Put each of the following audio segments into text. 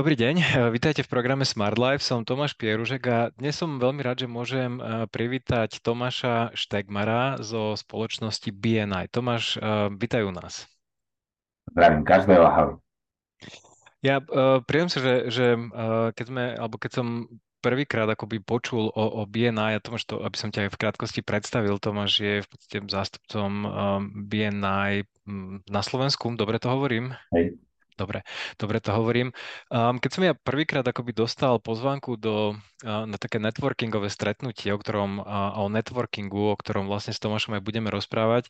Dobrý deň, vítajte v programe Smart Life, som Tomáš Pieružek a dnes som veľmi rád, že môžem eh, privítať Tomáša Štegmara zo spoločnosti BNI. Tomáš, eh, vítaj u nás. Zdravím každého, ahoj. Ja uh, sa, že, že uh, keď sme, alebo keď som prvýkrát akoby počul o, o BNI a Tomáš, to, aby som ťa aj v krátkosti predstavil, Tomáš je v podstate zástupcom um, BNI mm, na Slovensku, dobre to hovorím? Hej. Dobre, dobre to hovorím. Um, keď som ja prvýkrát akoby dostal pozvánku do, uh, na také networkingové stretnutie, o ktorom, uh, o networkingu, o ktorom vlastne s Tomášom aj budeme rozprávať,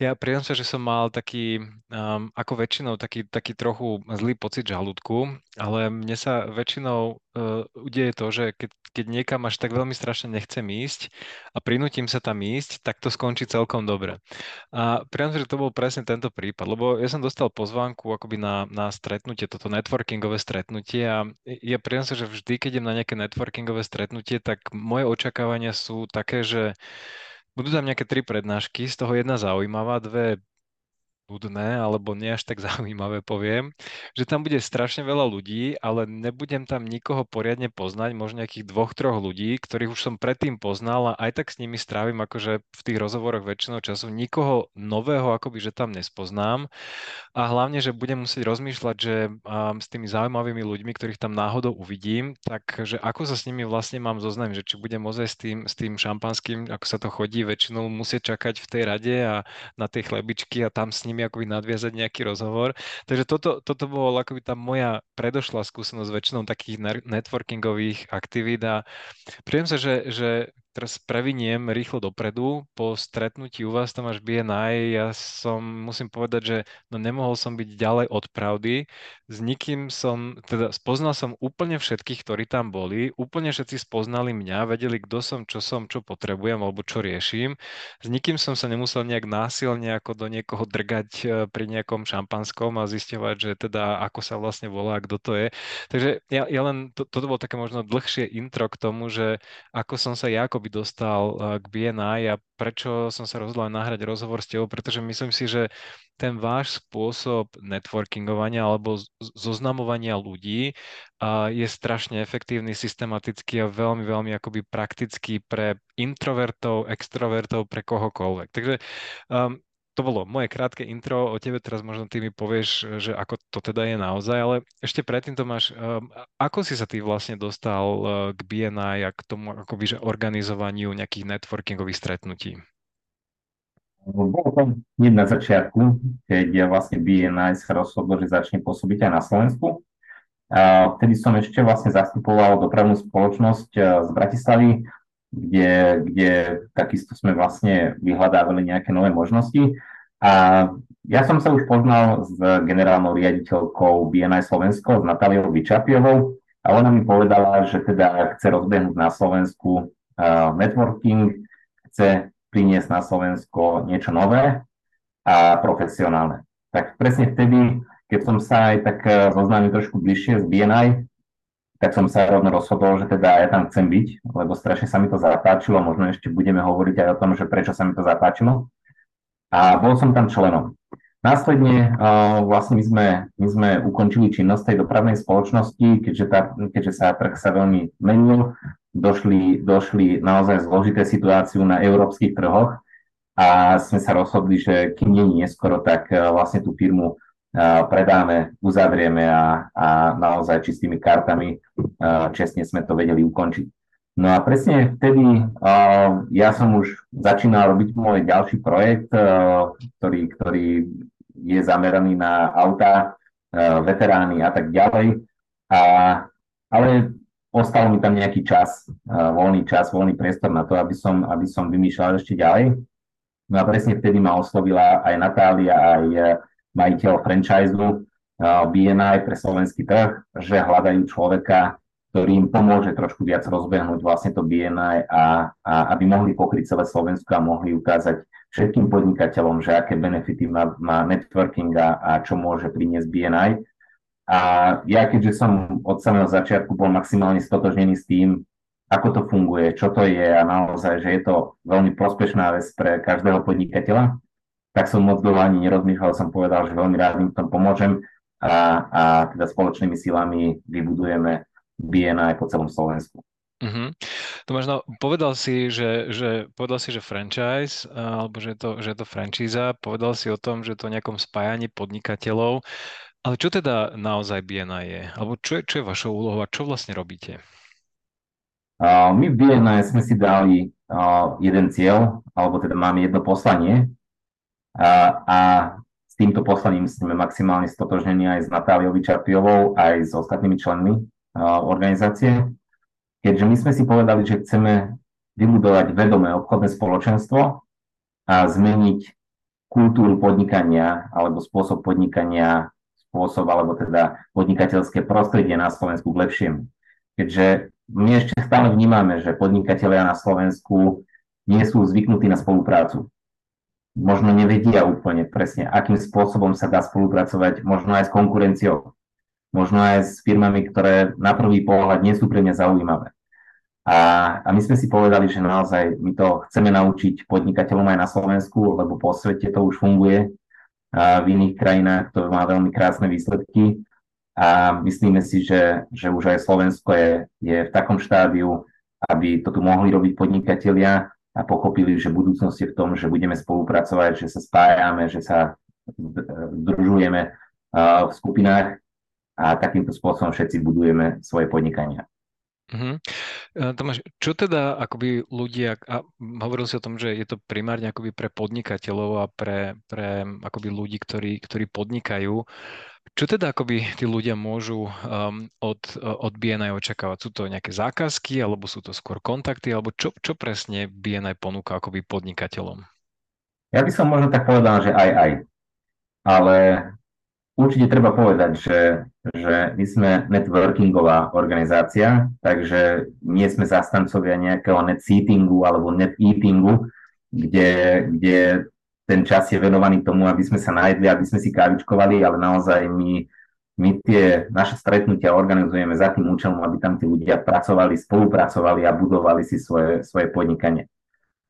ja priznám sa, že som mal taký, um, ako väčšinou, taký, taký trochu zlý pocit žalúdku, ale mne sa väčšinou uh, udeje to, že keď, keď niekam až tak veľmi strašne nechcem ísť a prinútim sa tam ísť, tak to skončí celkom dobre. A sa, že to bol presne tento prípad, lebo ja som dostal pozvánku akoby na, na stretnutie, toto networkingové stretnutie a ja sa, že vždy, keď idem na nejaké networkingové stretnutie, tak moje očakávania sú také, že budú tam nejaké tri prednášky, z toho jedna zaujímavá, dve nudné alebo nie až tak zaujímavé poviem, že tam bude strašne veľa ľudí, ale nebudem tam nikoho poriadne poznať, možno nejakých dvoch, troch ľudí, ktorých už som predtým poznal a aj tak s nimi strávim akože v tých rozhovoroch väčšinou času. Nikoho nového akoby, že tam nespoznám a hlavne, že budem musieť rozmýšľať, že um, s tými zaujímavými ľuďmi, ktorých tam náhodou uvidím, tak že ako sa s nimi vlastne mám zoznamiť, že či budem ozaj s tým, s tým šampanským, ako sa to chodí, väčšinou musieť čakať v tej rade a na tej chlebičky a tam s nimi nimi akoby nadviazať nejaký rozhovor. Takže toto, toto bolo akoby tá moja predošlá skúsenosť väčšinou takých networkingových aktivít a príjem sa, že, že teraz previniem rýchlo dopredu. Po stretnutí u vás tam až BNI, ja som, musím povedať, že no nemohol som byť ďalej od pravdy. S nikým som, teda spoznal som úplne všetkých, ktorí tam boli. Úplne všetci spoznali mňa, vedeli, kto som, čo som, čo potrebujem alebo čo riešim. S nikým som sa nemusel nejak násilne ako do niekoho drgať e, pri nejakom šampanskom a zisťovať, že teda ako sa vlastne volá, kto to je. Takže ja, ja len, to, toto bolo také možno dlhšie intro k tomu, že ako som sa ja ako by dostal eh, k BNI a prečo som sa rozhodol nahrať rozhovor s tebou, pretože myslím si, že ten váš spôsob networkingovania alebo zoznamovania ľudí je strašne efektívny, systematický a veľmi, veľmi akoby praktický pre introvertov, extrovertov, pre kohokoľvek. Takže um, to bolo moje krátke intro o tebe, teraz možno ty mi povieš, že ako to teda je naozaj, ale ešte predtým to máš, um, ako si sa ty vlastne dostal uh, k BNI a k tomu akoby, že organizovaniu nejakých networkingových stretnutí? Bolo to hneď na začiatku, keď ja vlastne BNI sa rozhodlo, že začne pôsobiť aj na Slovensku. Vtedy som ešte vlastne zastupoval dopravnú spoločnosť uh, z Bratislavy, kde, kde takisto sme vlastne vyhľadávali nejaké nové možnosti. A ja som sa už poznal s generálnou riaditeľkou BNI Slovensko, s Natáliou Vyčapiovou, a ona mi povedala, že teda chce rozbehnúť na Slovensku uh, networking, chce priniesť na Slovensko niečo nové a profesionálne. Tak presne vtedy, keď som sa aj tak zoznámil trošku bližšie s BNI, tak som sa rovno rozhodol, že teda ja tam chcem byť, lebo strašne sa mi to zapáčilo, možno ešte budeme hovoriť aj o tom, že prečo sa mi to zapáčilo. A bol som tam členom. Následne uh, vlastne my sme, my sme ukončili činnosť tej dopravnej spoločnosti, keďže, tá, keďže sa trh sa veľmi menil, došli, došli naozaj zložité situáciu na európskych trhoch a sme sa rozhodli, že kým nie neskoro, tak uh, vlastne tú firmu predáme, uzavrieme a, a naozaj čistými kartami čestne sme to vedeli ukončiť. No a presne vtedy ja som už začínal robiť môj ďalší projekt, ktorý, ktorý je zameraný na auta, veterány a tak ďalej. A, ale ostal mi tam nejaký čas, voľný čas, voľný priestor na to, aby som, aby som vymýšľal ešte ďalej. No a presne vtedy ma oslovila aj Natália, aj majiteľ franchise BNI pre slovenský trh, že hľadajú človeka, ktorý im pomôže trošku viac rozbehnúť vlastne to BNI a, a aby mohli pokryť celé Slovensko a mohli ukázať všetkým podnikateľom, že aké benefity má, má networking a, a čo môže priniesť BNI. A ja keďže som od samého začiatku bol maximálne stotožnený s tým, ako to funguje, čo to je a naozaj, že je to veľmi prospešná vec pre každého podnikateľa, tak som moc dlho ani nerozmýšľal, som povedal, že veľmi rád im v tom pomôžem. a, a teda spoločnými silami vybudujeme BNI po celom Slovensku. Uh-huh. To možno povedal si, že, že, povedal si, že franchise, alebo že je, to, že je to franchíza, povedal si o tom, že to nejakom spájaní podnikateľov, ale čo teda naozaj BNI je? Alebo čo je, čo je vašou úlohou a čo vlastne robíte? Uh, my v BNI sme si dali uh, jeden cieľ, alebo teda máme jedno poslanie uh, a s týmto poslaním sme maximálne stotožnení aj s Natáliou Vyčarpiovou, aj s ostatnými členmi organizácie keďže my sme si povedali, že chceme vybudovať vedomé obchodné spoločenstvo a zmeniť kultúru podnikania alebo spôsob podnikania, spôsob alebo teda podnikateľské prostredie na Slovensku k lepšiemu. Keďže my ešte stále vnímame, že podnikatelia na Slovensku nie sú zvyknutí na spoluprácu. Možno nevedia úplne presne, akým spôsobom sa dá spolupracovať, možno aj s konkurenciou, možno aj s firmami, ktoré na prvý pohľad nie sú pre mňa zaujímavé. A, a my sme si povedali, že naozaj my to chceme naučiť podnikateľom aj na Slovensku, lebo po svete to už funguje. A v iných krajinách to má veľmi krásne výsledky. A myslíme si, že, že už aj Slovensko je, je v takom štádiu, aby to tu mohli robiť podnikatelia a pochopili, že budúcnosť je v tom, že budeme spolupracovať, že sa spájame, že sa združujeme v skupinách a takýmto spôsobom všetci budujeme svoje podnikania. Uh-huh. Tomáš, čo teda akoby ľudia, a hovoril si o tom, že je to primárne akoby pre podnikateľov a pre, pre akoby ľudí, ktorí, ktorí podnikajú, čo teda akoby tí ľudia môžu um, od, od BNI očakávať? Sú to nejaké zákazky, alebo sú to skôr kontakty, alebo čo, čo presne BNI ponúka akoby podnikateľom? Ja by som možno tak povedal, že aj aj. Ale určite treba povedať, že, že my sme networkingová organizácia, takže nie sme zastancovia nejakého net seatingu alebo net eatingu, kde, kde ten čas je venovaný tomu, aby sme sa najedli, aby sme si kávičkovali, ale naozaj my, my tie naše stretnutia organizujeme za tým účelom, aby tam tí ľudia pracovali, spolupracovali a budovali si svoje, svoje podnikanie.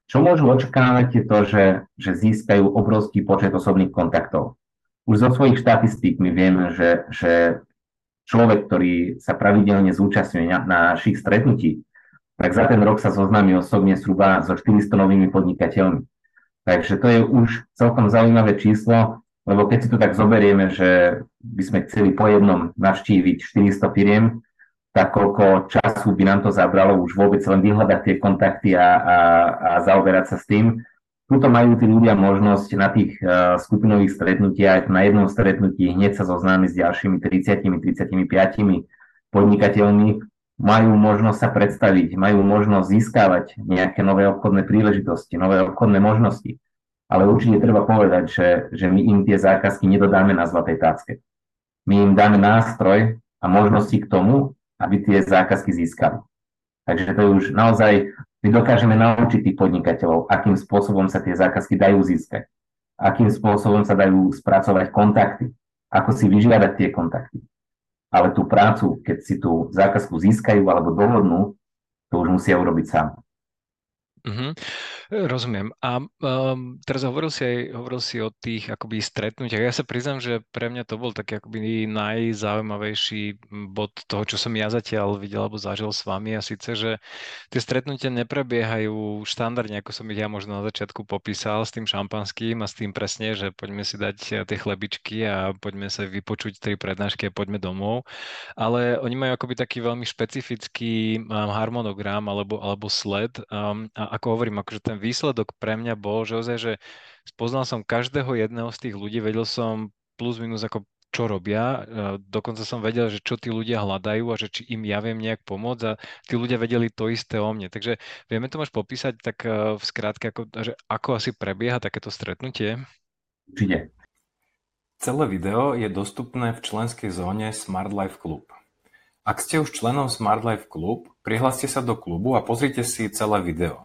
Čo môžu očakávať je to, že, že získajú obrovský počet osobných kontaktov už zo svojich štatistík my vieme, že, že človek, ktorý sa pravidelne zúčastňuje na, na našich stretnutí, tak za ten rok sa zoznámi osobne zhruba so 400 novými podnikateľmi. Takže to je už celkom zaujímavé číslo, lebo keď si to tak zoberieme, že by sme chceli po jednom navštíviť 400 firiem, tak koľko času by nám to zabralo už vôbec len vyhľadať tie kontakty a, a, a zaoberať sa s tým, Tuto majú tí ľudia možnosť na tých uh, skupinových stretnutiach, na jednom stretnutí hneď sa zoznámiť s ďalšími 30-35 podnikateľmi, majú možnosť sa predstaviť, majú možnosť získavať nejaké nové obchodné príležitosti, nové obchodné možnosti. Ale určite treba povedať, že, že my im tie zákazky nedodáme na zlatej tácke. My im dáme nástroj a možnosti k tomu, aby tie zákazky získali. Takže to je už naozaj my dokážeme naučiť tých podnikateľov, akým spôsobom sa tie zákazky dajú získať, akým spôsobom sa dajú spracovať kontakty, ako si vyžiadať tie kontakty. Ale tú prácu, keď si tú zákazku získajú alebo dohodnú, to už musia urobiť sám. Mm-hmm. Rozumiem. A um, teraz hovoril si aj hovoril si o tých akoby stretnutiach. Ja sa priznám, že pre mňa to bol taký akoby najzaujímavejší bod toho, čo som ja zatiaľ videl alebo zažil s vami a síce, že tie stretnutia neprebiehajú štandardne, ako som ich ja možno na začiatku popísal s tým šampanským a s tým presne, že poďme si dať tie chlebičky a poďme sa vypočuť tri prednášky a poďme domov. Ale oni majú akoby taký veľmi špecifický um, harmonogram alebo, alebo sled um, a ako hovorím, akože ten výsledok pre mňa bol, že ozaj, že spoznal som každého jedného z tých ľudí, vedel som plus minus ako čo robia. E, dokonca som vedel, že čo tí ľudia hľadajú a že či im ja viem nejak pomôcť a tí ľudia vedeli to isté o mne. Takže vieme to máš popísať tak e, v skrátke, ako, že ako asi prebieha takéto stretnutie? Určite. Celé video je dostupné v členskej zóne Smart Life Club. Ak ste už členom Smart Life Club, prihláste sa do klubu a pozrite si celé video.